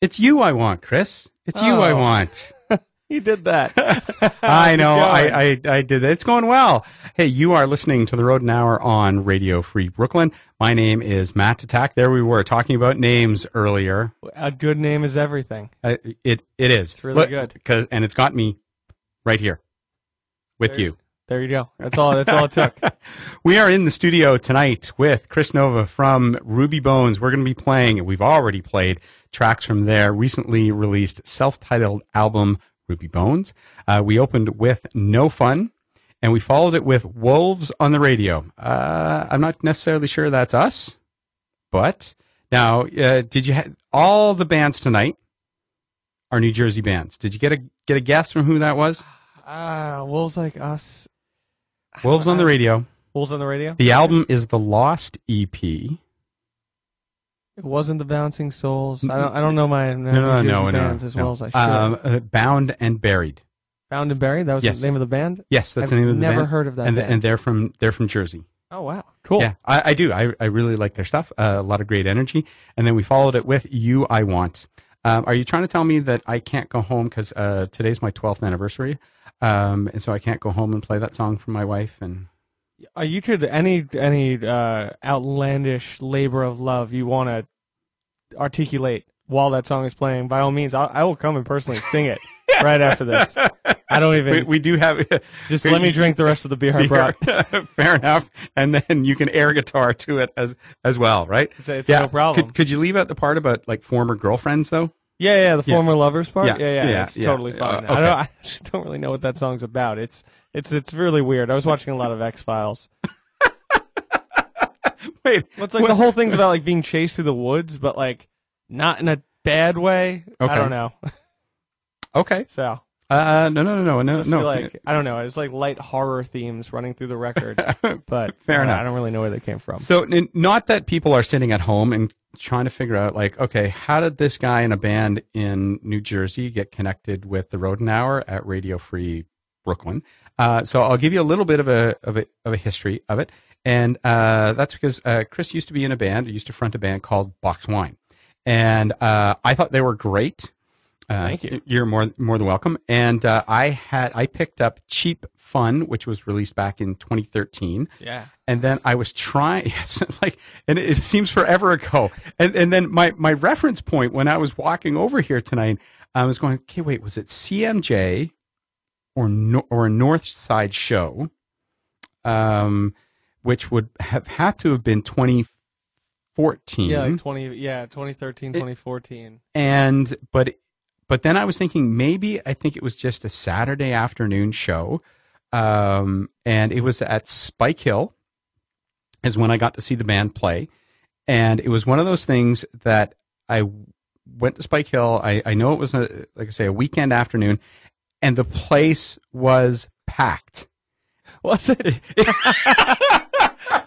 It's you I want, Chris. It's you I Oh. want. You did that. I know. I, I, I did that. It's going well. Hey, you are listening to the Rodent Hour on Radio Free Brooklyn. My name is Matt Attack. There we were talking about names earlier. A good name is everything. Uh, it it is. It's really good. Because and it's got me right here with There- you. There you go. That's all. That's all it took. We are in the studio tonight with Chris Nova from Ruby Bones. We're going to be playing, we've already played tracks from their recently released self titled album, Ruby Bones. Uh, we opened with No Fun, and we followed it with Wolves on the Radio. Uh, I'm not necessarily sure that's us, but now, uh, did you have all the bands tonight are New Jersey bands? Did you get a get a guess from who that was? Ah, Wolves like us. Wolves on the Radio. Wolves on the radio. The album is the Lost EP. It wasn't the Bouncing Souls. I don't. I don't know my No, no, no, bands as well as I should. Um, Bound and Buried. Bound and Buried. That was yes. the name of the band. Yes, that's I've the name of the band. never heard of that and, band. and they're from they're from Jersey. Oh wow, cool. Yeah, I, I do. I, I really like their stuff. Uh, a lot of great energy. And then we followed it with "You I Want." Um, are you trying to tell me that I can't go home because uh, today's my 12th anniversary, um, and so I can't go home and play that song for my wife? And Uh, you could any any uh, outlandish labor of love you want to articulate while that song is playing. By all means, I'll, I will come and personally sing it right after this. I don't even. we, we do have just let me drink the rest of the beer I brought. Fair enough. And then you can air guitar to it as as well, right? It's, it's no problem. Could, could you leave out the part about like former girlfriends though? yeah, yeah, the Yeah. former lovers part. Yeah, Yeah, yeah, yeah, it's yeah. totally Uh, fine. okay. I don't. I just don't really know what that song's about. It's it's it's really weird. I was watching a lot of X Files. Wait, What's like the whole thing's about like being chased through the woods, but like not in a bad way. Okay. I don't know. okay. So Uh, no, no, no, no, no, be no. like I don't know. It's like light horror themes running through the record, but Fair uh, enough. I don't really know where they came from. So, n- not that people are sitting at home and trying to figure out, like, okay, how did this guy in a band in New Jersey get connected with the Rodent Hour at Radio Free Brooklyn? Uh, so, I'll give you a little bit of a of a, of a history of it, and uh, that's because uh, Chris used to be in a band, used to front a band called Box Wine, and uh, I thought they were great. Uh, Thank you. You're more more than welcome. And uh, I had I picked up Cheap Fun, which was released back in 2013 Yeah, and then I was trying, like, and it, it seems forever ago. And and then my my reference point when I was walking over here tonight, I was going, okay, wait, was it CMJ or no, or a North Side show, um, which would have had to have been 2014, yeah, like twenty, yeah, 2013, 2014. and but but then I was thinking maybe I think it was just a Saturday afternoon show, um, and it was at Spike Hill, is when I got to see the band play, and it was one of those things that I went to Spike Hill. I, I know it was a like I say a weekend afternoon, and the place was packed. Was it?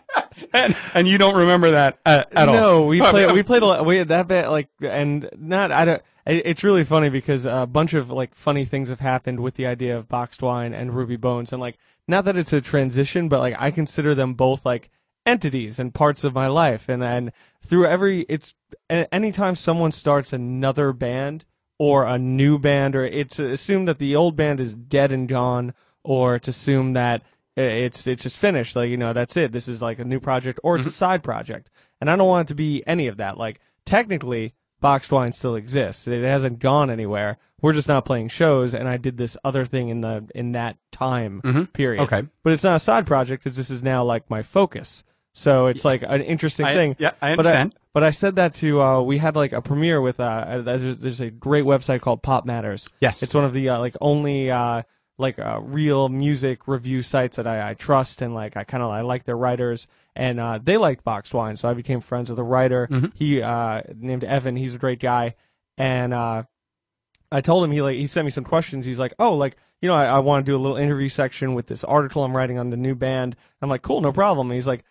and, and you don't remember that uh, at all? no, we played. We played a lot. We had that bad, like, and not. I don't. It's really funny because a bunch of like funny things have happened with the idea of boxed wine and Ruby Bones, and like, not that it's a transition, but like I consider them both like entities and parts of my life, and and through every, it's anytime someone starts another band or a new band, or it's assumed that the old band is dead and gone, or it's assumed that it's it's just finished. Like you know, that's it. This is like a new project, or it's a side project. And I don't want it to be any of that. Like technically, boxed wine still exists. It hasn't gone anywhere. We're just not playing shows. And I did this other thing in the in that time Mhm. period. Okay. but it's not a side project because this is now like my focus. So it's like an interesting I- thing. yeah, I, understand. but I said that to uh, we had like a premiere with uh, there's, there's a great website called Pop Matters. Yes. It's one of the uh, like only uh, like uh, real music review sites that I, I trust and like I kind of I like their writers and uh, they liked boxed wine, so I became friends with a writer. He uh, named Evan. He's a great guy, and uh, I told him he like he sent me some questions. He's like, oh, like you know, I, I want to do a little interview section with this article I'm writing on the new band. I'm like, cool, no problem. And he's like,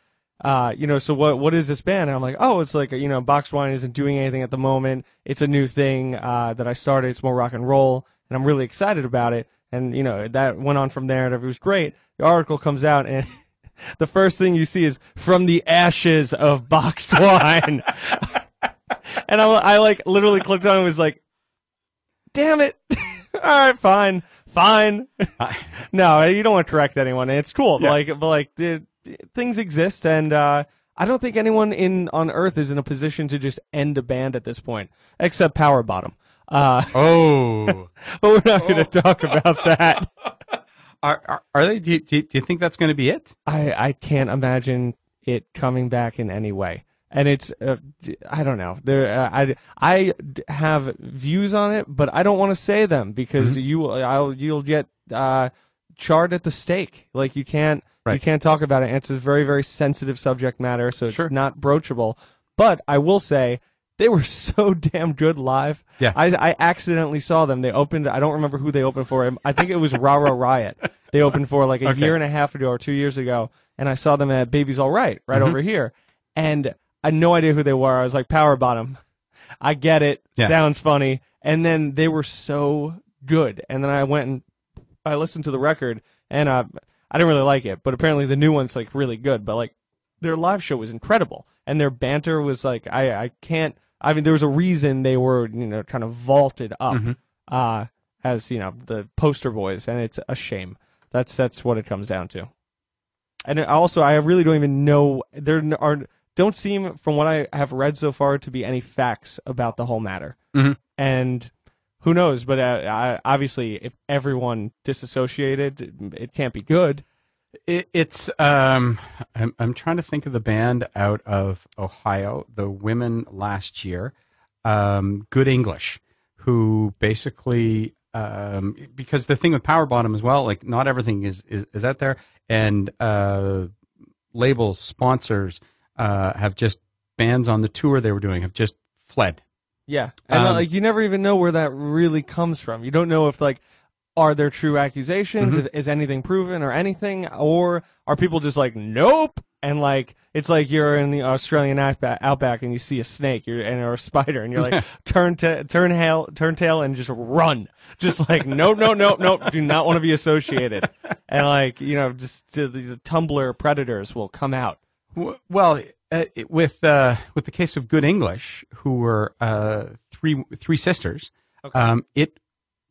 uh, you know, so what what is this band? And I'm like, oh, it's like you know, Boxed Wine isn't doing anything at the moment. It's a new thing uh, that I started. It's more rock and roll, and I'm really excited about it. And you know, that went on from there, and it was great. The article comes out, and the first thing you see is from the ashes of boxed wine. and I, I like literally clicked on it and was like, damn it. All right, fine, fine. no, you don't want to correct anyone. It's cool. Yeah. Like, but like the, things exist, and uh, I don't think anyone in on Earth is in a position to just end a band at this point, except Power Bottom. Uh, Oh, but we're not going to talk about that. are, are are they? Do you, do you think that's going to be it? I I can't imagine it coming back in any way. And it's uh, I don't know. There uh, I I have views on it, but I don't want to say them because you I'll you'll get uh charred at the stake. Like you can't you can't talk about it. And it's a very very sensitive subject matter, so it's Sure. not broachable. But I will say they were so damn good live. Yeah. I, I accidentally saw them. They opened. I don't remember who they opened for. I think it was Ra Ra Riot. They opened for like a Okay. year and a half ago or two years ago, and I saw them at Baby's All Right, right Mhm. over here, and I had no idea who they were. I was like, Power Bottom. I get it. Yeah. Sounds funny. And then they were so good. And then I went and I listened to the record, and uh, I didn't really like it, but apparently the new one's like really good. But like their live show was incredible, and their banter was like I I can't. I mean, there was a reason they were you know kind of vaulted up Mhm. uh, as you know the poster boys, and it's a shame. That's that's what it comes down to. And also, I really don't even know there are don't seem from what I have read so far to be any facts about the whole matter. Mhm. And who knows? But uh, obviously, if everyone disassociated, it, it can't be good. It, it's um, I'm I'm trying to think of the band out of Ohio, the women last year, um, Good English, who basically um, because the thing with Power Bottom as well, like not everything is is, is out there, and uh, labels sponsors uh, have just bands on the tour they were doing have just fled. Yeah, and Um, like you never even know where that really comes from. You don't know if like are there true accusations? Mhm. If, is anything proven or anything, or are people just like nope? And like it's like you're in the Australian outback, outback and you see a snake, you're and or a spider, and you're like turn to turn tail, turn tail, and just run. Just like nope, nope, nope, nope. Do not want to be associated. And like you know, just the, the Tumblr predators will come out. Well, uh, with uh, with the case of Good English, who were uh, three three sisters, Okay. um, it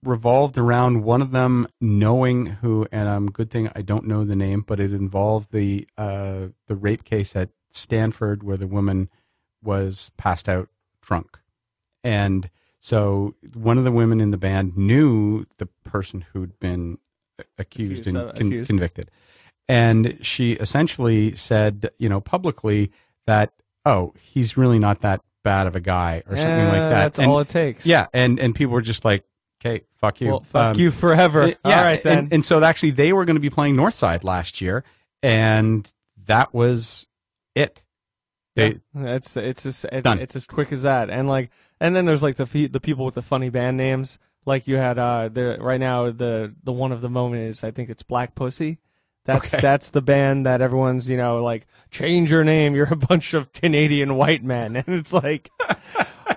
revolved around one of them knowing who, and um, good thing I don't know the name, but it involved the uh, the rape case at Stanford where the woman was passed out drunk, and so one of the women in the band knew the person who'd been accused, Accused and con- accused. convicted, and she essentially said, you know, publicly that oh, he's really not that bad of a guy or something like that. That's And- all it takes. yeah, and and people were just like, "Okay, fuck you, Well, fuck Um, you forever. yeah, all right then. And, and so actually, they were going to be playing Northside last year, and that was it. They It's it's as it's, Done. it's as quick as that, and like, and then there's like the the people with the funny band names. Like you had uh the right now the the one of the moment is I think it's Black Pussy. That's Okay. that's the band that everyone's you know like change your name. You're a bunch of Canadian white men, and it's like.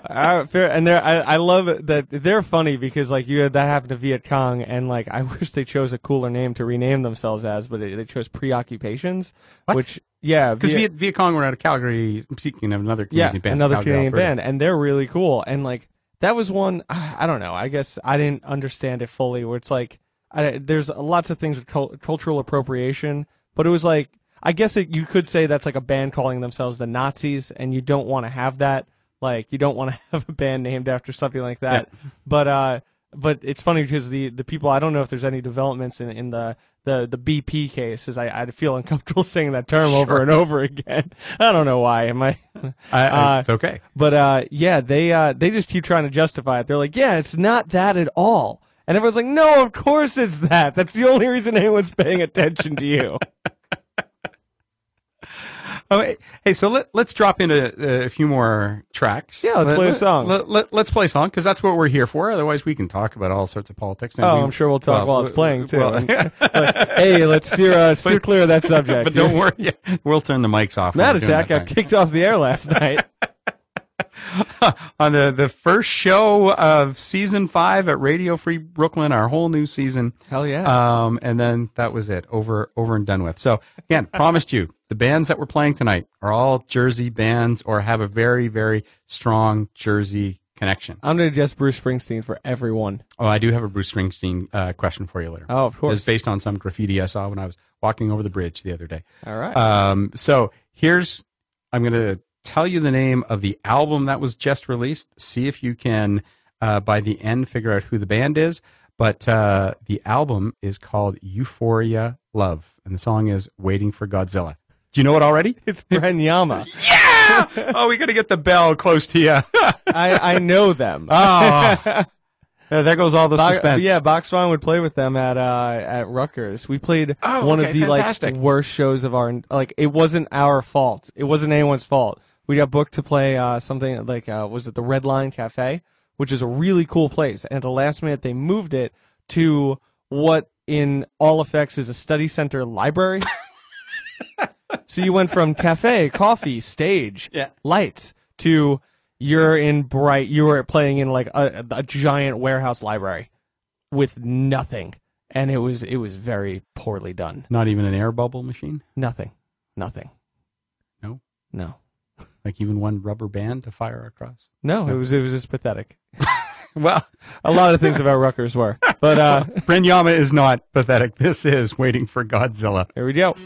Fair, and they're I, I love it that they're funny because like you had that happened to Viet Cong and like I wish they chose a cooler name to rename themselves as but they, they chose Preoccupations What? which yeah because Viet- Viet, Cong were out of Calgary. Speaking of another yeah, Canadian band, another Calgary, Canadian Alberta. band, and they're really cool. And like that was one I don't know. I guess I didn't understand it fully. Where it's like I, there's lots of things with cul- cultural appropriation, but it was like I guess it, you could say that's like a band calling themselves the Nazis, and you don't want to have that. Like you don't want to have a band named after something like that. But uh, but it's funny because the the people I don't know if there's any developments in in the the the BP case. Is I I feel uncomfortable saying that term over and over again. I don't know why. Am I? I, I- Uh, it's okay. But uh, yeah, they uh, they just keep trying to justify it. They're like, yeah, it's not that at all. And everyone's like, no, of course it's that. That's the only reason anyone's paying attention to you. Oh, hey, so let, let's drop into uh, a few more tracks. Yeah, let's Let- play a song. Let, let, us play a song because that's what we're here for. Otherwise, we can talk about all sorts of politics. And Oh, we- I'm sure we'll talk well, while it's playing too. well, Like, hey, let's steer uh, steer clear of that subject. but don't worry, yeah, we'll turn the mics off. Matt when we're doing Attack got kicked off the air last night. on the, the first show of season five at Radio Free Brooklyn, our whole new season. Hell yeah. Um, and then that was it, over, over and done with. So again, promised you the bands that we're playing tonight are all Jersey bands or have a very, very strong Jersey connection. I'm going to just Bruce Springsteen for everyone. Oh, I do have a Bruce Springsteen uh, question for you later. Oh, of course. It's based on some graffiti I saw when I was walking over the bridge the other day. All right. Um, so here's, I'm going to tell you the name of the album that was just released. See if you can, uh, by the end, figure out who the band is. But uh, the album is called Euphoria Love, and the song is Waiting for Godzilla. Do you know it already? it's Brenyama. Yeah! oh, we got to get the bell close to you. I, I know them. oh. Uh, there goes all the Bo- suspense. yeah, Box Wine would play with them at uh, at Rutgers. We played Oh, one okay, of the fantastic. like worst shows of our like. It wasn't our fault. It wasn't anyone's fault. We got booked to play uh, something like uh, was it the Red Line Cafe, which is a really cool place. And at the last minute, they moved it to what in all effects is a study center library. so you went from cafe, coffee, stage, Yeah. lights to you're in bright. You were playing in like a, a giant warehouse library with nothing, and it was it was very poorly done. Not even an air bubble machine? Nothing, nothing. No? no, Like even one rubber band to fire across? no. It was it was just pathetic. Well, A lot of things about Rutgers were, but uh, Brenyama is not pathetic. This is Waiting for Godzilla. here we go.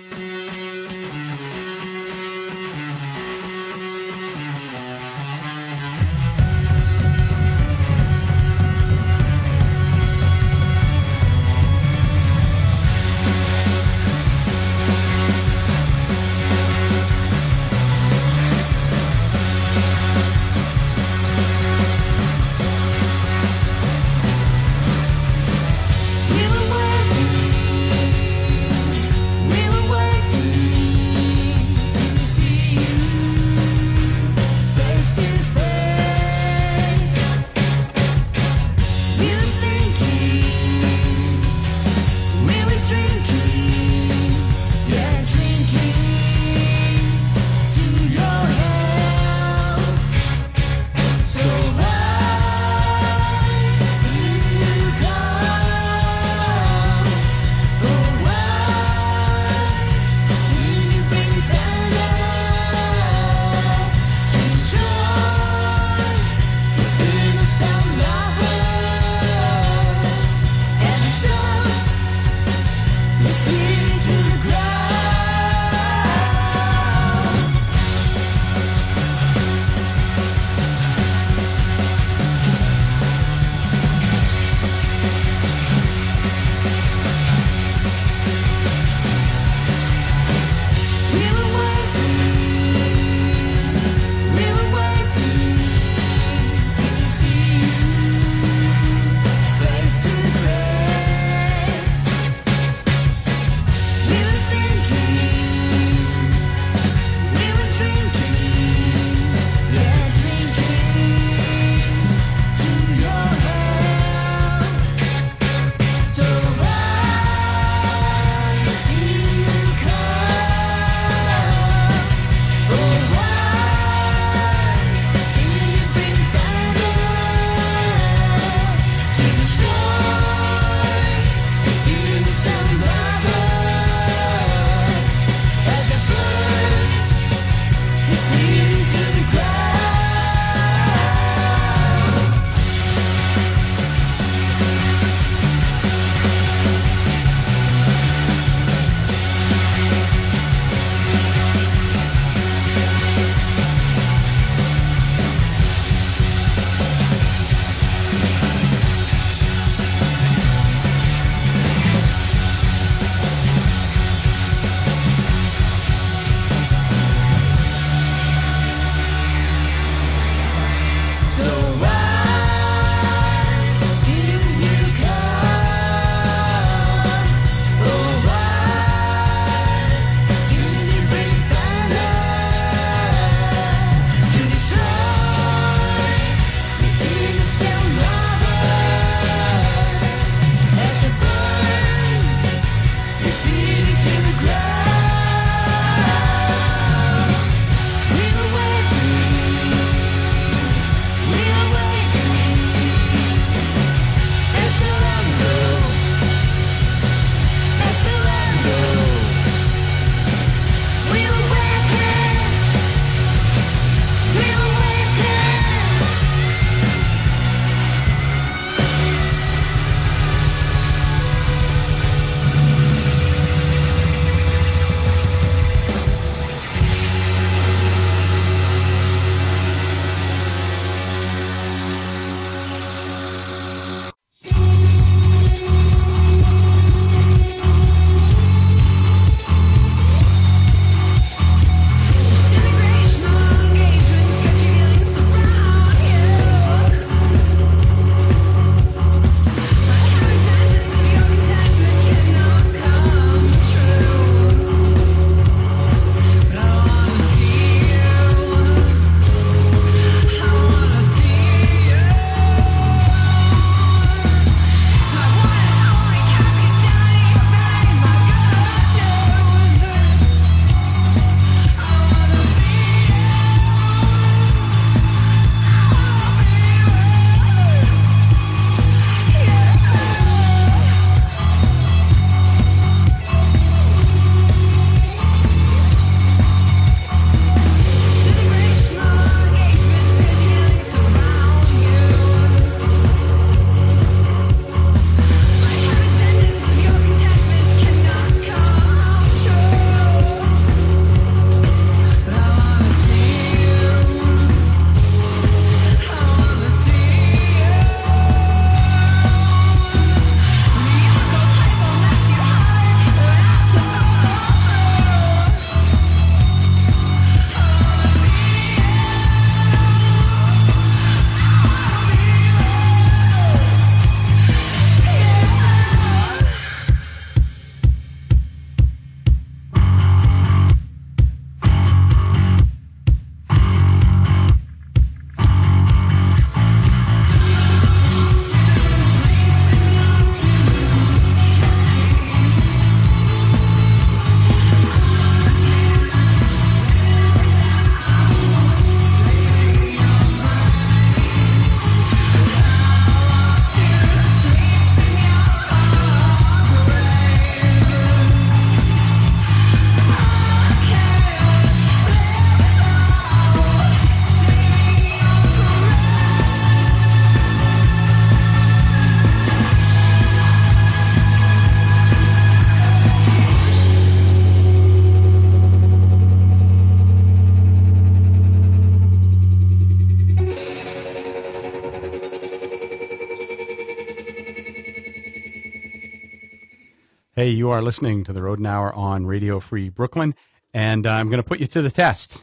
You are listening to the Rodent Hour on Radio Free Brooklyn, and I'm going to put you to the test.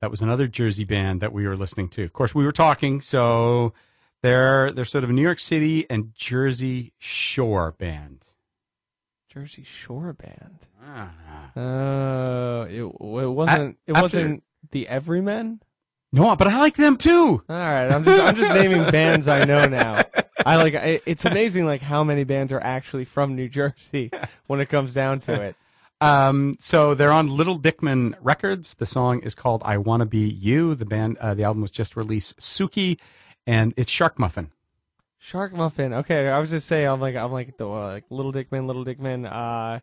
That was another Jersey band that we were listening to. Of course, we were talking, so they're they're sort of a New York City and Jersey Shore band. Jersey Shore band. Ah. Uh, it, it wasn't. It after- wasn't the Everymen. No, but I like them too. All right, I'm just I'm just naming bands I know now. I like I, it's amazing like how many bands are actually from New Jersey when it comes down to it. Um, so they're on Little Dickman Records. The song is called "I Wanna Be You." The band, uh, the album was just released. Tsuki, and it's Sharkmuffin. Shark Muffin. Okay, I was just say I'm like I'm like the uh, like Little Dickman, Little Dickman, uh,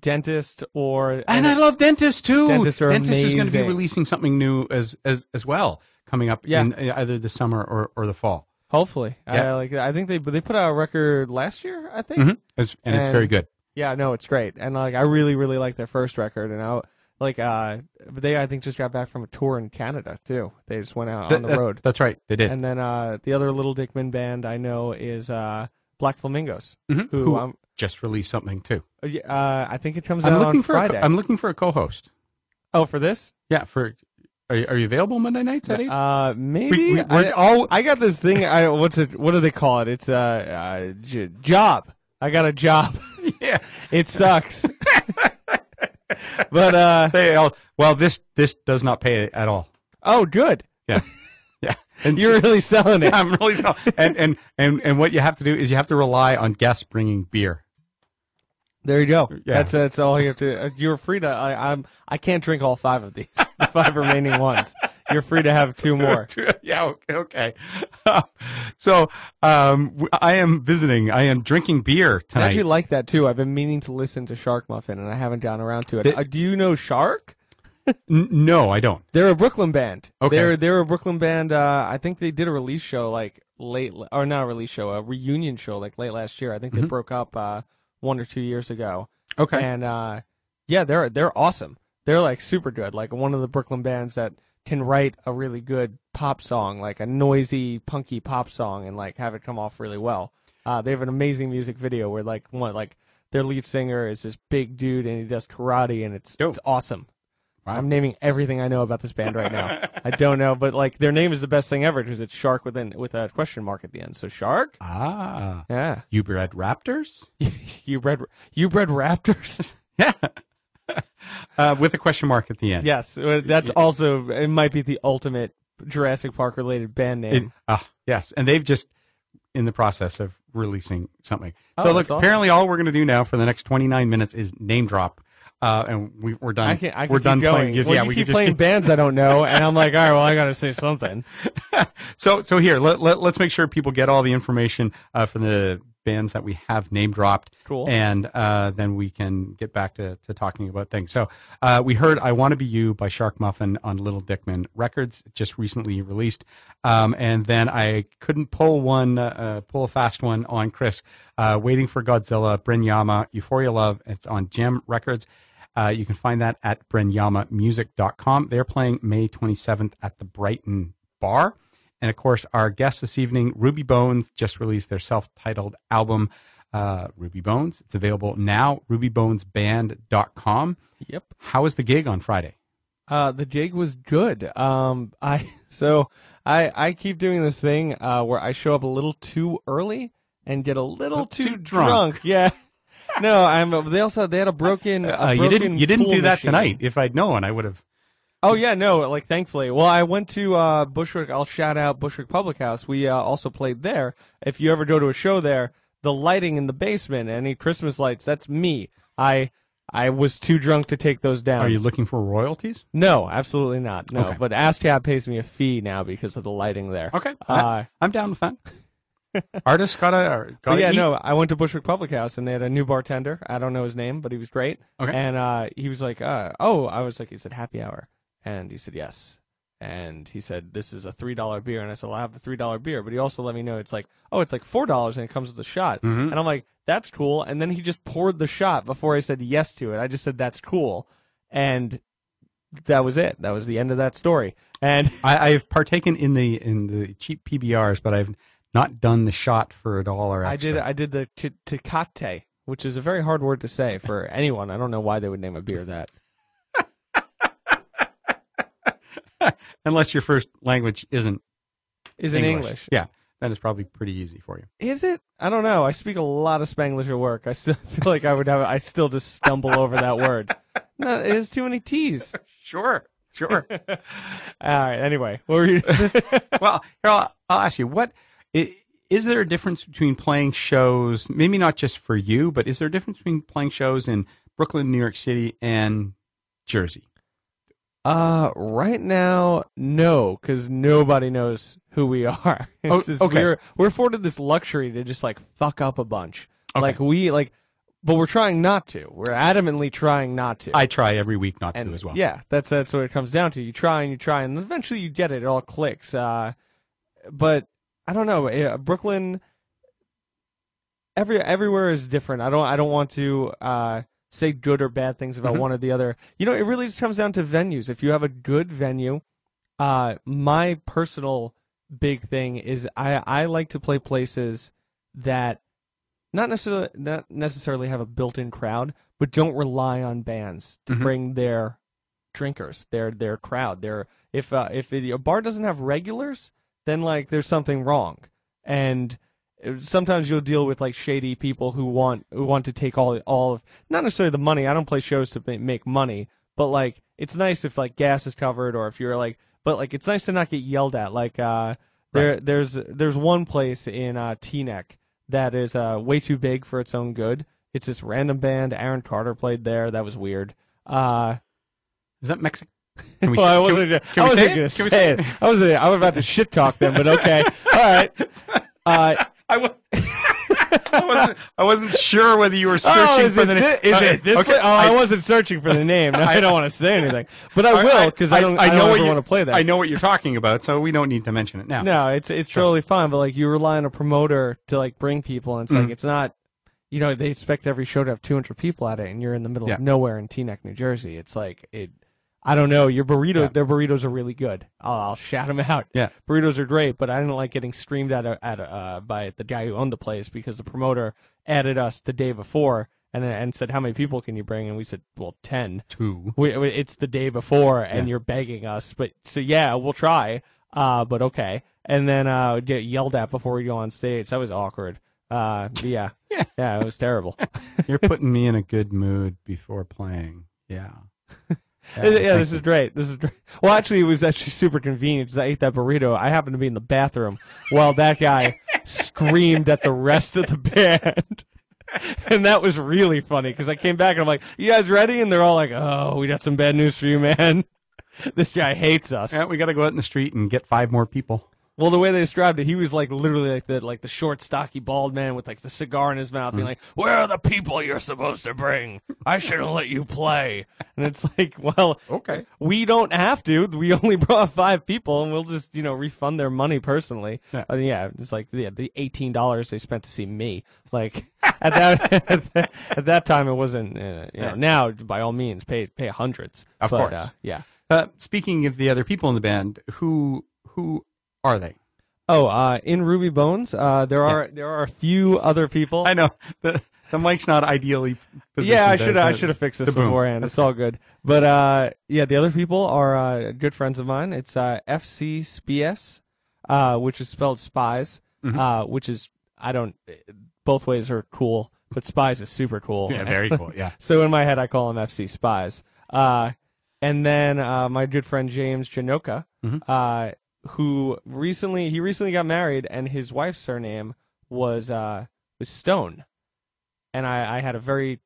dentist or And I love Dentist too. Dentist are is going to be releasing something new as as as well coming up Yeah. in uh, either the summer or, or the fall. Hopefully. Yeah. I like I think they they put out a record last year. I think. Mhm. As- and, it's very good. Yeah, no, it's great, and like I really, really like their first record, and I like uh, they I think just got back from a tour in Canada too. They just went out on the road, That's right. They did. and then uh, the other Little Dickman band I know is uh, Black Flamingos, Mhm. who, Who just released something too. uh, I think it comes I'm out looking on for Friday. co- I'm looking for a co-host. oh, for this? Yeah, for are you, are you available Monday nights at eight? Uh, maybe we, we, I, all I got this thing. I what's it? What do they call it? It's a uh, uh, j- job. I got a job. yeah. It sucks. but uh, They all, well, this this does not pay at all. oh, good. Yeah, yeah. And You're so- really selling it. I'm really sorry. And, and and and what you have to do is you have to rely on guests bringing beer. There you go. Yeah. That's that's all you have to. Uh, you're free to. I, I'm. I can't drink all five of these. The five remaining ones. You're free to have two more. yeah. Okay. okay. so um, I am visiting. I am drinking beer I tonight. actually like that too. I've been meaning to listen to Sharkmuffin, and I haven't gotten around to it. They- uh, do you know Shark? N- no, I don't. They're a Brooklyn band. Okay. They're they're a Brooklyn band. Uh, I think they did a release show like late, or not a release show, a reunion show like late last year. I think they Mhm. broke up uh, one or two years ago. Okay. And uh, yeah, they're they're awesome. They're like super good. Like one of the Brooklyn bands that can write a really good pop song, like a noisy, punky pop song, and like have it come off really well. Uh, they have an amazing music video where like one like their lead singer is this big dude and he does karate and it's Yo. it's awesome. Wow. I'm naming everything I know about this band right now. I don't know, but like their name is the best thing ever because it's Shark with an with a question mark at the end. So Shark, ah, yeah. you bred raptors? you bred you bred raptors. Yeah. uh, with a question mark at the end. Yes, uh, that's also it. Might be the ultimate Jurassic Park related band It- name. ah, yes, and they've just in the process of releasing something. Oh, so look, that's awesome. apparently, all we're going to do now for the next 29 minutes is name drop, uh, and we, we're done. I can I can we're done going. playing. Well, yeah, we keep just playing bands I don't know, and I'm like, all right, well, I got to say something. so so here let, let, let's make sure people get all the information uh, from the bands that we have name dropped Cool. and uh, then we can get back to, to talking about things so uh, we heard i want to be you by Sharkmuffin on little dickman records just recently released um, and then i couldn't pull one uh, uh, pull a fast one on chris uh, waiting for godzilla Brenyama euphoria love it's on gem records uh, you can find that at brenyamamusic.com. They're playing May 27th at the Brighton Bar. And of course, our guest this evening, Ruby Bones, just released their self titled album, uh, Ruby Bones. It's available now, rubybonesband.com. Yep. How was the gig on Friday? Uh, the gig was good. Um, I so I I keep doing this thing uh, where I show up a little too early and get a little Too too, drunk. Yeah. No, I'm. They also they had a broken. a Uh, you didn't you didn't do that machine. tonight. If I'd known, I would have. Oh yeah, no, like thankfully. Well, I went to uh, Bushwick. I'll shout out Bushwick Public House. We uh, also played there. If you ever go to a show there, the lighting in the basement, any Christmas lights, that's me. I I was too drunk to take those down. Are you looking for royalties? No, absolutely not. No, Okay. but ASCAP pays me a fee now because of the lighting there. Okay. Uh, I'm down with that. Artists gotta, gotta yeah, eat. no, I went to Bushwick Public House and they had a new bartender. I don't know his name, but he was great. Okay. And uh, he was like, uh, "Oh," I was like, he said happy hour, and he said yes, and he said this is a three dollar beer, and I said, well, I'll have the three dollar beer, but he also let me know it's like, oh, it's like four dollars, and it comes with a shot, Mhm. and I'm like, that's cool, and then he just poured the shot before I said yes to it. I just said that's cool, and that was it. That was the end of that story, and I, I've partaken in the in the cheap PBRs, but I've not done the shot for a dollar. I did I did the t- Tecate, which is a very hard word to say for anyone. I don't know why they would name a beer that. Unless your first language isn't Is in English. Yeah, then it's probably pretty easy for you. Is it? I don't know. I speak a lot of Spanglish at work. I still feel like I would have. I still just stumble over that word. No, it has too many T's. Sure, sure. All right. Anyway, what were you? well, here I'll, I'll ask you what i- is there a difference between playing shows, maybe not just for you, but is there a difference between playing shows in Brooklyn, New York City, and Jersey? Uh, right now, no, because nobody knows who we are. Oh, just- okay. We're we're afforded this luxury to just like fuck up a bunch. Okay. Like we like, but we're trying not to. We're adamantly trying not to. I try every week not and to as well. yeah, that's that's what it comes down to. You try and you try, and eventually you get it. It all clicks. Uh, but I don't know. eh, Brooklyn, every everywhere is different. I don't I don't want to uh, say good or bad things about Mhm. one or the other. You know, it really just comes down to venues. If you have a good venue, uh, my personal big thing is I I like to play places that not necessarily not necessarily have a built-in crowd, but don't rely on bands to Mhm. bring their drinkers, their their crowd. Their if uh, if a bar doesn't have regulars, then like there's something wrong. And uh, sometimes you'll deal with like shady people who want who want to take all all of not necessarily the money. I don't play shows to make money, but like it's nice if like gas is covered or if you're like but like it's nice to not get yelled at. Like uh there there's there's one place in uh Teaneck that is uh way too big for its own good. It's this random band. Aaron Carter played there. That was weird. Uh Is that Mexican? Can well, I wasn't, can I we wasn't say gonna it? Can we say it. I wasn't. I was about to shit talk them, but okay. All right. Uh, I, wa- I wasn't. I wasn't sure whether you were searching oh, for the name. is Okay, it this okay, way? Oh, I, I- wasn't searching for the name. No, I don't want to say anything, but I I- will because I, don't. I, know don't you want to play that. I know what you're talking about, so we don't need to mention it now. No, it's it's totally fine, but like you rely on a promoter to like bring people, and it's Mm. like it's not. You know, they expect every show to have 200 people at it, and you're in the middle Yeah. of nowhere in Teaneck, New Jersey. It's like it. I don't know. Your burrito, Yeah. their burritos are really good. I'll, I'll shout them out. Yeah. burritos are great, but I didn't like getting screamed at at uh, by the guy who owned the place because the promoter added us the day before and and said how many people can you bring, and we said well ten. Two. We, it's the day before, and Yeah. you're begging us. But so yeah, we'll try. Uh, but okay. And then uh, get yelled at before we go on stage. That was awkward. Uh, yeah, Yeah. yeah, it was terrible. You're putting me in a good mood before playing. Yeah. yeah, thank this is great. This is great. Well, actually, it was actually super convenient because I ate that burrito. I happened to be in the bathroom while that guy screamed at the rest of the band. And that was really funny because I came back and I'm like, "You guys ready?" And they're all like, "Oh, we got some bad news for you, man. This guy hates us." Yeah, we got to go out in the street and get five more people. Well, the way they described it, he was like literally like the like the short, stocky, bald man with like the cigar in his mouth, being like, "Where are the people you're supposed to bring? I shouldn't let you play." And it's like, well, Okay. we don't have to. We only brought five people, and we'll just you know refund their money personally. Yeah. Yeah it's like yeah, the eighteen dollars they spent to see me. Like at that at that time, it wasn't. Uh, you know, now by all means, pay pay hundreds. Of But, course. uh, yeah. Uh, speaking of the other people in the band, who who are they? Oh, uh, in Ruby Bones, uh, there are there are a few other people. I know the the mic's not ideally. Positioned yeah, I should I should have fixed this beforehand. It's all good. But uh, yeah, the other people are uh, good friends of mine. It's uh, FC Spies, uh, which is spelled spies, Mhm. uh, which is I don't. Both ways are cool, but spies is super cool. Yeah, very cool. Yeah. So in my head, I call them FC Spies. Uh, and then uh, my good friend James Janoka, Mhm. uh, who recently he recently got married, and his wife's surname was uh, was Stone. And I, I had a very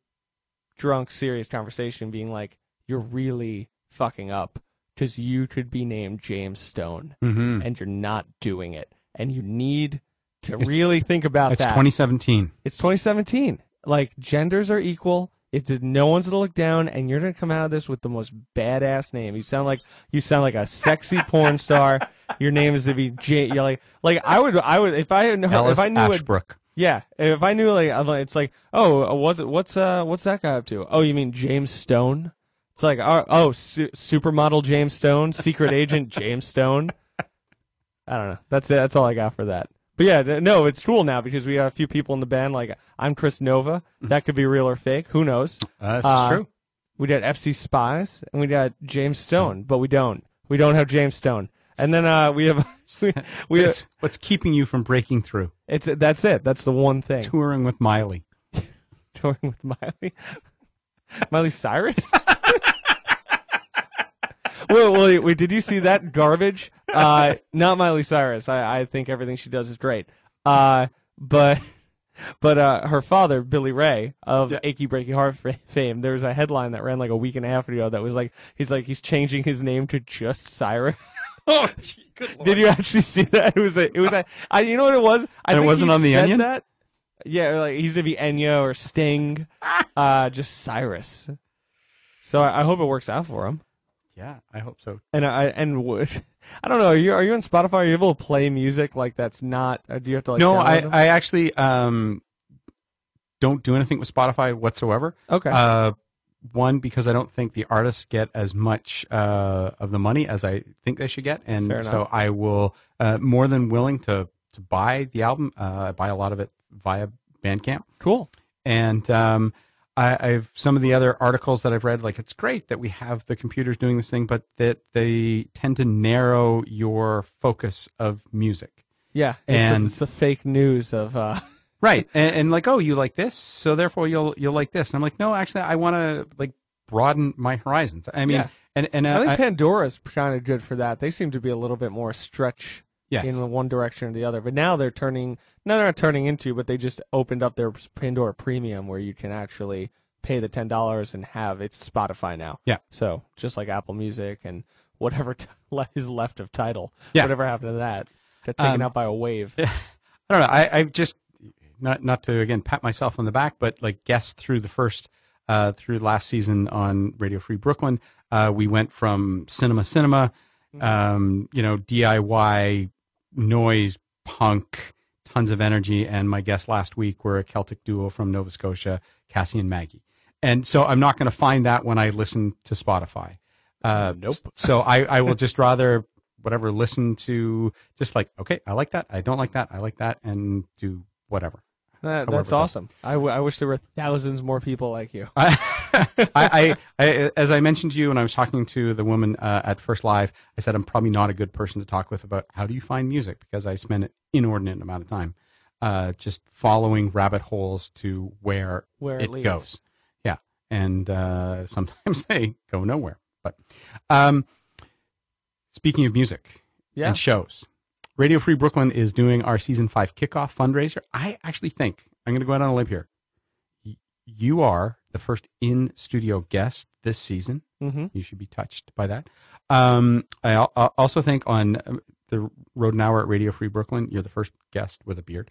drunk, serious conversation, being like, "You're really fucking up because you could be named James Stone, Mm-hmm. and you're not doing it, and you need." To It's- really think about that. It's 2017. It's 2017. Like genders are equal. It's no one's gonna look down, and you're gonna come out of this with the most badass name. You sound like you sound like a sexy porn star. Your name is to be J. You're like like I would I would if I know Ellis if I knew it. Ashbrook. Yeah, if I knew like it's like oh what's what's uh what's that guy up to? Oh, you mean James Stone? It's like oh, oh su- supermodel James Stone, secret agent James Stone. I don't know. That's it. That's all I got for that. But yeah, no, it's cool now because we got a few people in the band. Like I'm Chris Nova. That could be real or fake. Who knows? Uh, this Uh, true. We got FC Spies and we got James Stone, but we don't. We don't have James Stone. And then uh, we have we, have, What's, what's keeping you from breaking through? it's that's it. That's the one thing. Touring with Miley. touring with Miley. Miley Cyrus. well, wait, wait, did you see that garbage? Uh, not Miley Cyrus. I, I think everything she does is great. Uh, but but uh, her father, Billy Ray of Yeah. Achy Breaky Heart fame, there was a headline that ran like a week and a half ago that was like he's like he's changing his name to just Cyrus. Oh, gee, good lord. Did you actually see that? It was a, it was a, I, you know what it was? I And it wasn't he on The said Onion? That. Yeah, like he's gonna be Enya or Sting, uh, just Cyrus. So I, I hope it works out for him. Yeah, I hope so. And I and what- I don't know. Are you are you on Spotify? Are you able to play music like that's not? Or do you have to like? no, I, them? I actually um, don't do anything with Spotify whatsoever. okay. Uh, one because I don't think the artists get as much uh, of the money as I think they should get, and so. I will uh, more than willing to to buy the album. Uh, I buy a lot of it via Bandcamp, cool. and um, I, I've some of the other articles that I've read. Like it's great that we have the computers doing this thing, but that they tend to narrow your focus of music. Yeah, it's, And- a, it's the fake news of. uh right and, and like oh you like this so therefore you'll you'll like this and i'm like no actually i want to like broaden my horizons i mean Yeah. and and I uh, think I- Pandora's kind of good for that. They seem to be a little bit more stretch yes. in one direction or the other. But now they're turning. No, they're not turning into, but they just opened up their Pandora Premium where you can actually pay the ten dollars and have it's Spotify now. Yeah. So just like Apple Music and whatever t- is left of Tidal. Yeah. Whatever happened to that? Got taken Um, out by a wave. i don't know i i just not not to again pat myself on the back but like guessed through the first uh through last season on radio free brooklyn uh we went from cinema cinema um you know diy noise punk tons of energy and my guests last week were a celtic duo from nova scotia cassie and maggie. And so i'm not going to find that when i listen to spotify. Uh Nope. so i i will just rather whatever listen to just like okay i like that. I don't like that. I like that and do whatever That, that's awesome. I, w- I wish there were thousands more people like you. I, I, I, as I mentioned to you when I was talking to the woman uh, at First Live, I said I'm probably not a good person to talk with about how do you find music because I spend an inordinate amount of time uh, just following rabbit holes to where, Where it it goes. Yeah, and uh, sometimes they go nowhere. But um, speaking of music Yeah. and shows, Radio Free Brooklyn is doing our season five kickoff fundraiser. I actually think I'm going to go out on a limb here. You are the first in studio guest this season. Mm-hmm. You should be touched by that. Um, I I also think on um, the Rodent Hour at Radio Free Brooklyn, you're the first guest with a beard.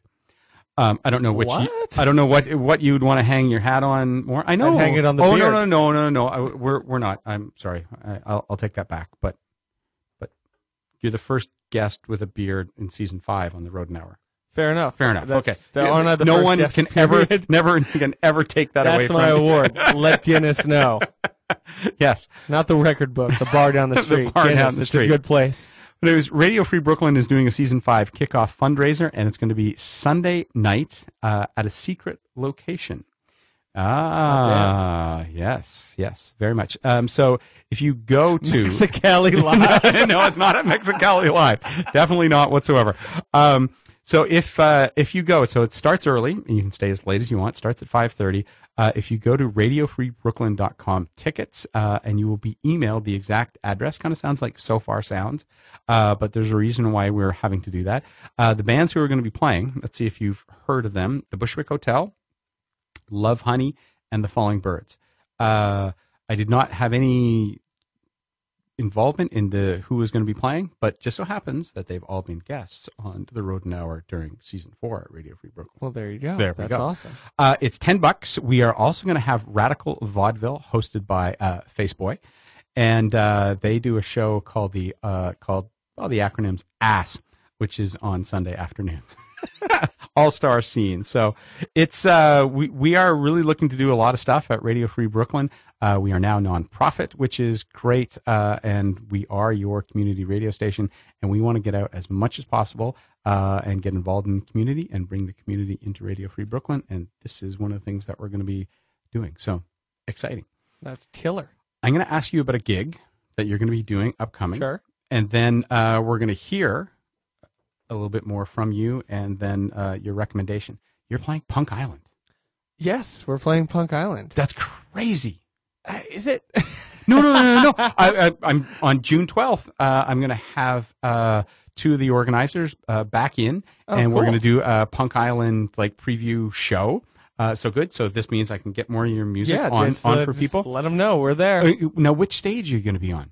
Um, I don't know which. You, What? I don't know what what you'd want to hang your hat on more. I know. I'd hang it on the Oh beard. no no no no no! I, we're we're not. I'm sorry. I, I'll I'll take that back. But you're the first guest with a beard in season five on the Rodent Hour. Fair enough. Fair enough. That's, okay. that- the no one can ever never can ever take that away from that. That's my award. Let Guinness know. yes. Not the record book, the bar down the street. The bar down Guinness, the it's street. a good place. But it was Radio Free Brooklyn is doing a season five kickoff fundraiser, and it's going to be Sunday night uh, at a secret location. Ah, yes, yes, very much. Um, so if you go to Mexicali Live. no, it's not at Mexicali Live. Definitely not whatsoever. Um, so if uh, if you go, so it starts early, and you can stay as late as you want. Starts at five thirty. Uh, if you go to radiofreebrooklyn.com tickets, uh, and you will be emailed the exact address. Kind of sounds like Sofar Sounds, uh, but there's a reason why we're having to do that. Uh, the bands who are going to be playing. Let's see if you've heard of them. The Bushwick Hotel, Love Honey, and the Falling Birds. Uh, I did not have any involvement into who was going to be playing, but just so happens that they've all been guests on the Rodent Hour during season four at Radio Free Brooklyn. Well, there you go. There we That's go. awesome. Uh, it's ten bucks. We are also going to have Radical Vaudeville hosted by uh, Faceboy, and uh, they do a show called the uh, called well the acronyms ASS, which is on Sunday afternoons. all star scene. So it's uh, we we are really looking to do a lot of stuff at Radio Free Brooklyn. Uh, we are now nonprofit, which is great, uh, and we are your community radio station, and we want to get out as much as possible uh, and get involved in the community and bring the community into Radio Free Brooklyn. And this is one of the things that we're going to be doing. So exciting! That's killer. I'm going to ask you about a gig that you're going to be doing upcoming Sure. and then uh, we're going to hear a little bit more from you, and then uh, your recommendation. You're playing Punk Island. Yes, we're playing Punk Island. That's crazy. Uh, is it? No, no, no, no, no. I, I, I'm on June 12th. Uh, I'm going to have uh, two of the organizers uh, back in, Oh, and we're going to do a Punk Island like preview show. Uh, so good. So this means I can get more of your music yeah, on just, on for people. Let them know we're there. Uh, now, which stage are you going to be on?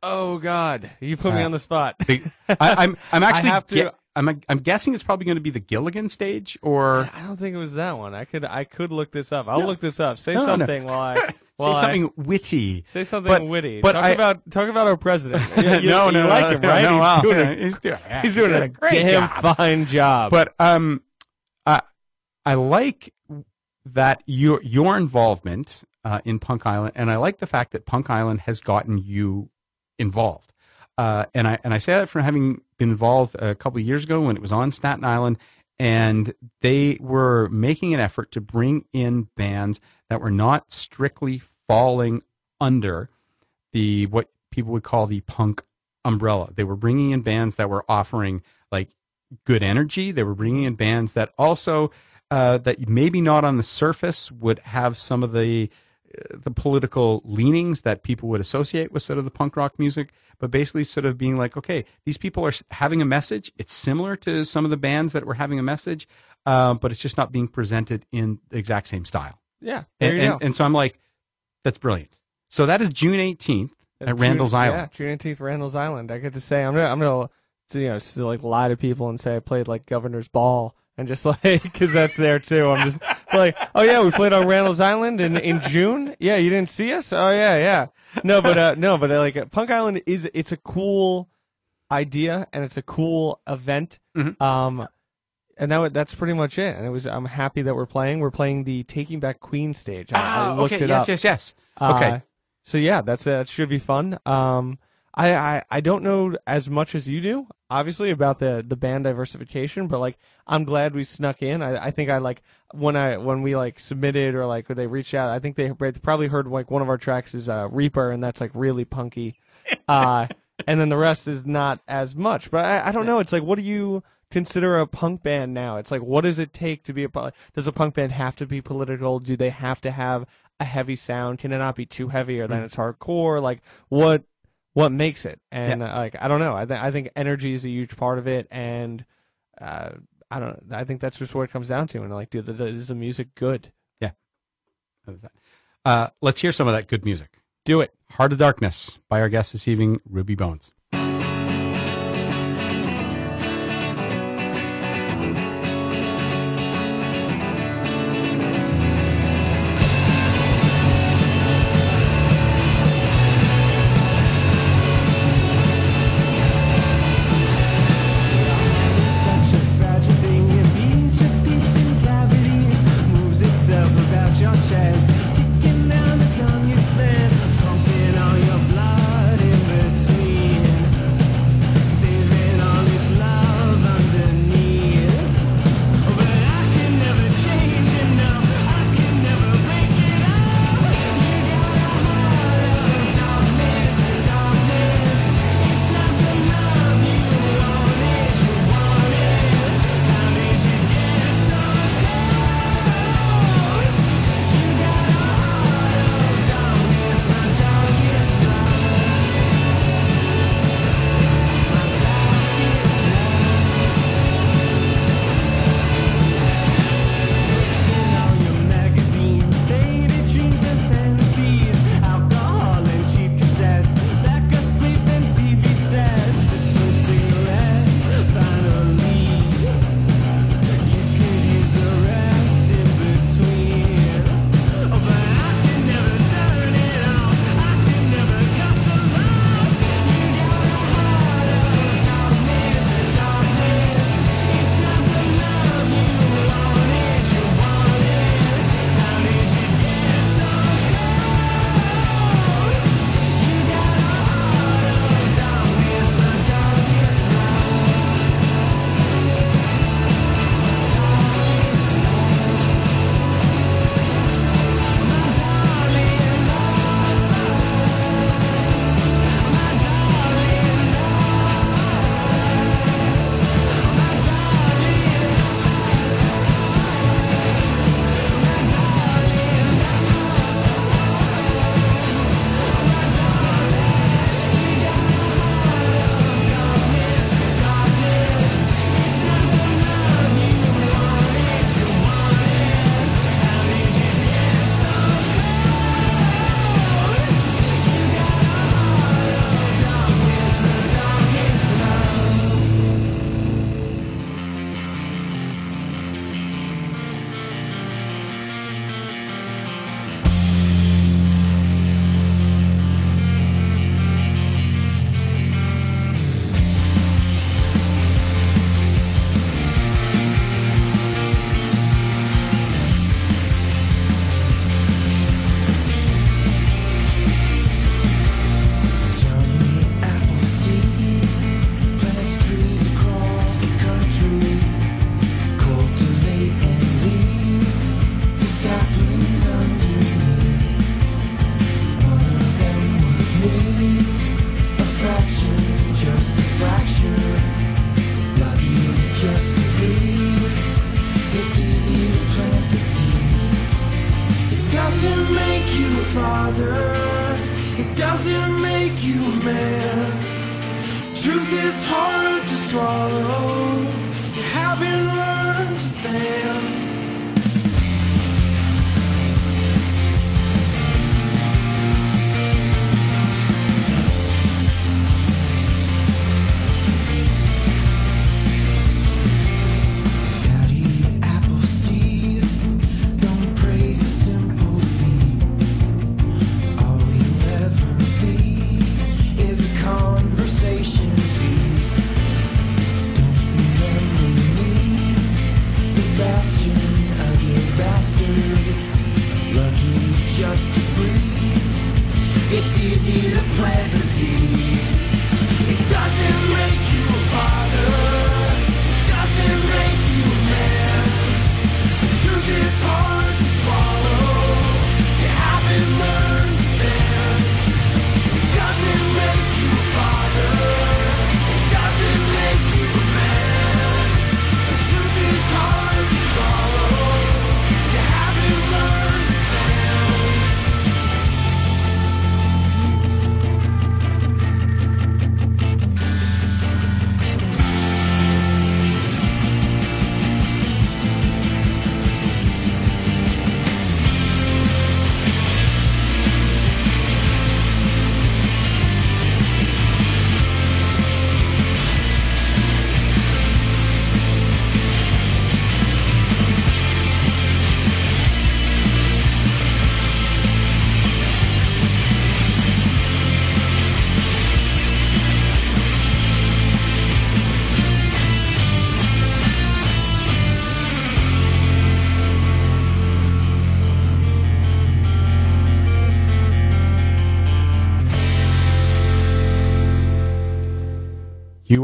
oh God, you put me on the spot. The- I, I'm I'm actually have to- gue- I'm I'm guessing it's probably going to be the Gilligan stage or I don't think it was that one. I could I could look this up. I'll No. look this up. Say No, no. something while I say while I- something witty. say something But- witty. but talk I- about talk about our president. You, you- no, you no, like him, right? no, he's, well, doing a, he's doing, he's doing a great damn job. fine job. But um, I I like that your your involvement uh, in Punk Island, and I like the fact that Punk Island has gotten you involved. Uh, and I and I say that from having been involved a couple of years ago when it was on Staten Island, and they were making an effort to bring in bands that were not strictly falling under the what people would call the punk umbrella. They were bringing in bands that were offering like good energy. They were bringing in bands that also uh, that maybe not on the surface would have some of the the political leanings that people would associate with sort of the punk rock music, but basically sort of being like, okay, these people are having a message. It's similar to some of the bands that were having a message, uh, but it's just not being presented in the exact same style. yeah, there And, you and, and so I'm like, that's brilliant. So that is June 18th at June- Randall's Yeah, Island. June 18th, Randall's Island. I get to say I'm gonna I'm gonna to, you know like lie to people and say I played like Governor's Ball and just like because that's there too. I'm just like, oh yeah, we played on Randall's Island in in June. Yeah, you didn't see us. Oh yeah, yeah. No, but uh, no, but uh, like uh, Punk Island is it's a cool idea and it's a cool event. Mhm. Um. And that that's pretty much it. And it was I'm happy that we're playing. We're playing the Taking Back Queen stage. I, I Ah, looked okay. it yes, up. yes, yes. Okay. Uh, so yeah, that's uh, that should be fun. Um, I, I I don't know as much as you do, obviously, about the the band diversification, but like I'm glad we snuck in. I, I think I like when I when we like submitted or like when they reached out. I think they probably heard like one of our tracks is uh, Reaper, and that's like really punky. Uh, and then the rest is not as much. But I, I don't know. It's like what do you consider a punk band now? It's like what does it take to be a does a punk band have to be political? Do they have to have a heavy sound? Can it not be too heavy or then it's hardcore? Like what what makes it? And uh, like I don't know. I think I think energy is a huge part of it, and uh, I don't. I think that's just what it comes down to. And like, dude, th- th- is the music good? Yeah. Uh, let's hear some of that good music. Do it. Heart of Darkness by our guest this evening, Ruby Bones.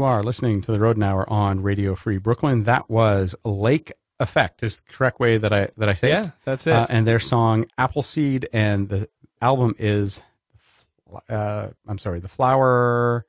Are listening to the Rodent Hour on Radio Free Brooklyn. That was Lake Effect, is the correct way that I that I say Yeah, it. that's it. Uh, and their song Appleseed, and the album is, uh, I'm sorry, the flower.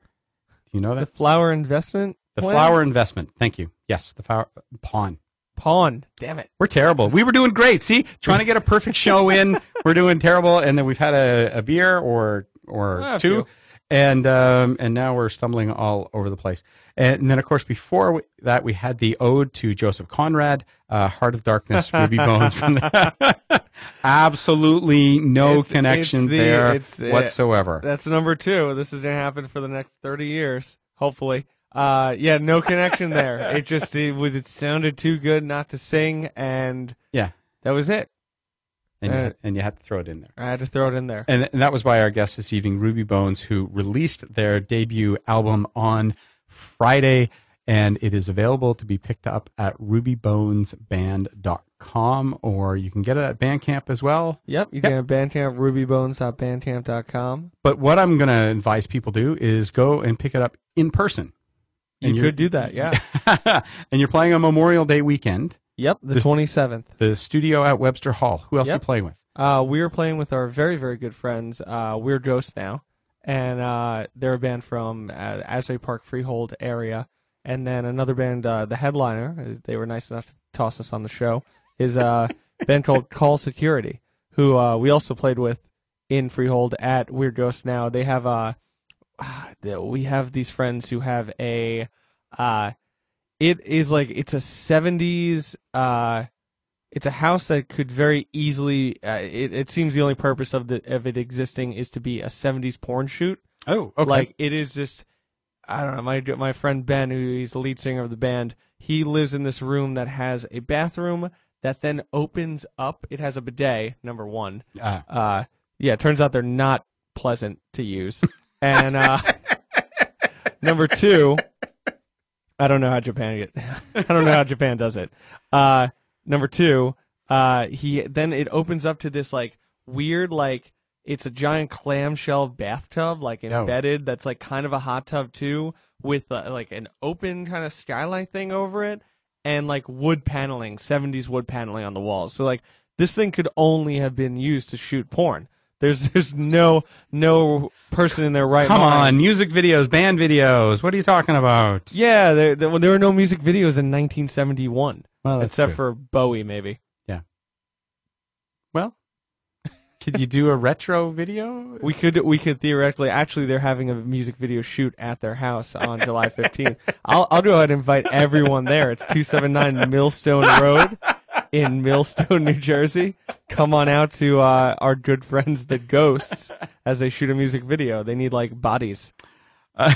Do you know that? the flower investment. The plan? flower investment. Thank you. Yes, the flower pawn. pawn. Damn it. We're terrible. We were doing great. See, trying to get a perfect show in. We're doing terrible, and then we've had a, a beer or or Ah, two. And um, and now we're stumbling all over the place. And then, of course, before we, that, we had the ode to Joseph Conrad, uh, "Heart of Darkness," Ruby Bones. From the, absolutely no It's- connection it's the- there it's, uh, whatsoever. That's number two. This is gonna happen for the next thirty years, hopefully. Uh, yeah, no connection there. It just it was it sounded too good not to sing, and yeah, that was it. And you, uh, had, and you had to throw it in there. I had to throw it in there. And, and that was by our guest this evening, Ruby Bones, who released their debut album on Friday. And it is available to be picked up at rubybonesband.com or you can get it at Bandcamp as well. Yep, you Yep. can have Bandcamp, rubybones.bandcamp.com. But what I'm going to advise people do is go and pick it up in person. You And you're- could do that, yeah. and you're playing on Memorial Day weekend, yep, the twenty seventh. the studio at Webster Hall. Who else are you playing with? Uh, we are playing with our very, very good friends, uh, We're Ghosts now. And uh, they're a band from uh, Asbury Park Freehold area. And then another band, uh, the headliner, uh, they were nice enough to toss us on the show, is uh, a band called Call Security, who uh, we also played with in Freehold at Weird Ghosts now. They have uh, we have these friends who have a uh, it is like it's a 70s uh it's a house that could very easily uh, it, it seems the only purpose of the of it existing is to be a 70s porn shoot. Oh, okay. like it is just i don't know my my friend ben who he's the lead singer of the band he lives in this room that has a bathroom that then opens up. It has a bidet number 1 uh, uh yeah it turns out they're not pleasant to use. And uh number 2 I don't know how Japan get. I don't know how Japan does it. Uh, number two, uh, he then it opens up to this like weird like it's a giant clamshell bathtub like Oh. embedded that's like kind of a hot tub too with uh, like an open kind of skylight thing over it and like wood paneling 70s wood paneling on the walls so like this thing could only have been used to shoot porn there's there's no no person in their right mind. come mind on, music videos, band videos. What are you talking about? yeah, there, there, well, there were no music videos in 1971, Well, except true. for Bowie, maybe. Yeah. Well, Could you do a retro video? We could we could theoretically actually they're having a music video shoot at their house on July 15th. I'll I'll go ahead and invite everyone there. It's 279 Millstone Road in Millstone, New Jersey. Come on out to uh, our good friends the Ghosts as they shoot a music video. They need like bodies.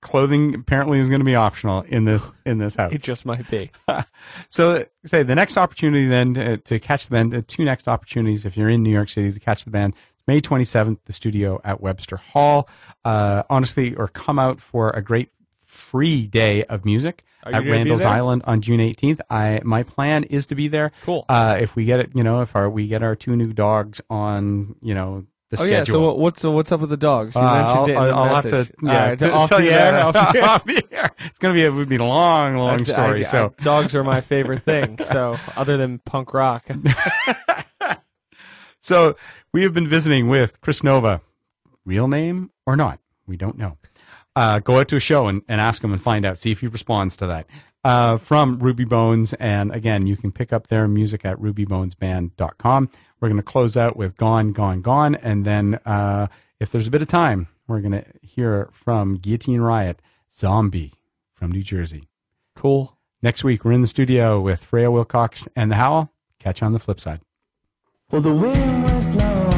Clothing apparently is going to be optional in this in this house. It just might be. so say the next opportunity then to, to catch the band, the two next opportunities if you're in New York City to catch the band, May 27th, the studio at Webster Hall. Uh, honestly, or come out for a great free day of music at Randall's? Island on June 18th. I my plan is to be there. Cool. Uh, if we get it, you know, if our we get our two new dogs on, you know, the Oh schedule. yeah. So what- what's so what's up with the dogs? You Uh, mentioned I'll, it in the I'll have to, message. yeah, All right, to off tell the you air. that. off the air. Off the air. It's gonna be a would be a long, long I- story. I- so I- dogs are my favorite thing. So other than punk rock, So we have been visiting with Chris Nova. Real name or not? We don't know. Uh, go out to a show and, and ask him and find out. See if he responds to that. Uh, from Ruby Bones. And again, you can pick up their music at rubybonesband.com. We're going to close out with Gone, Gone, Gone. And then, uh, if there's a bit of time, we're going to hear from Guillotine Riot, Zombie from New Jersey. cool. Next week, we're in the studio with Freya Wilcox and the Howl. Catch you on the flip side. Well, the wind was low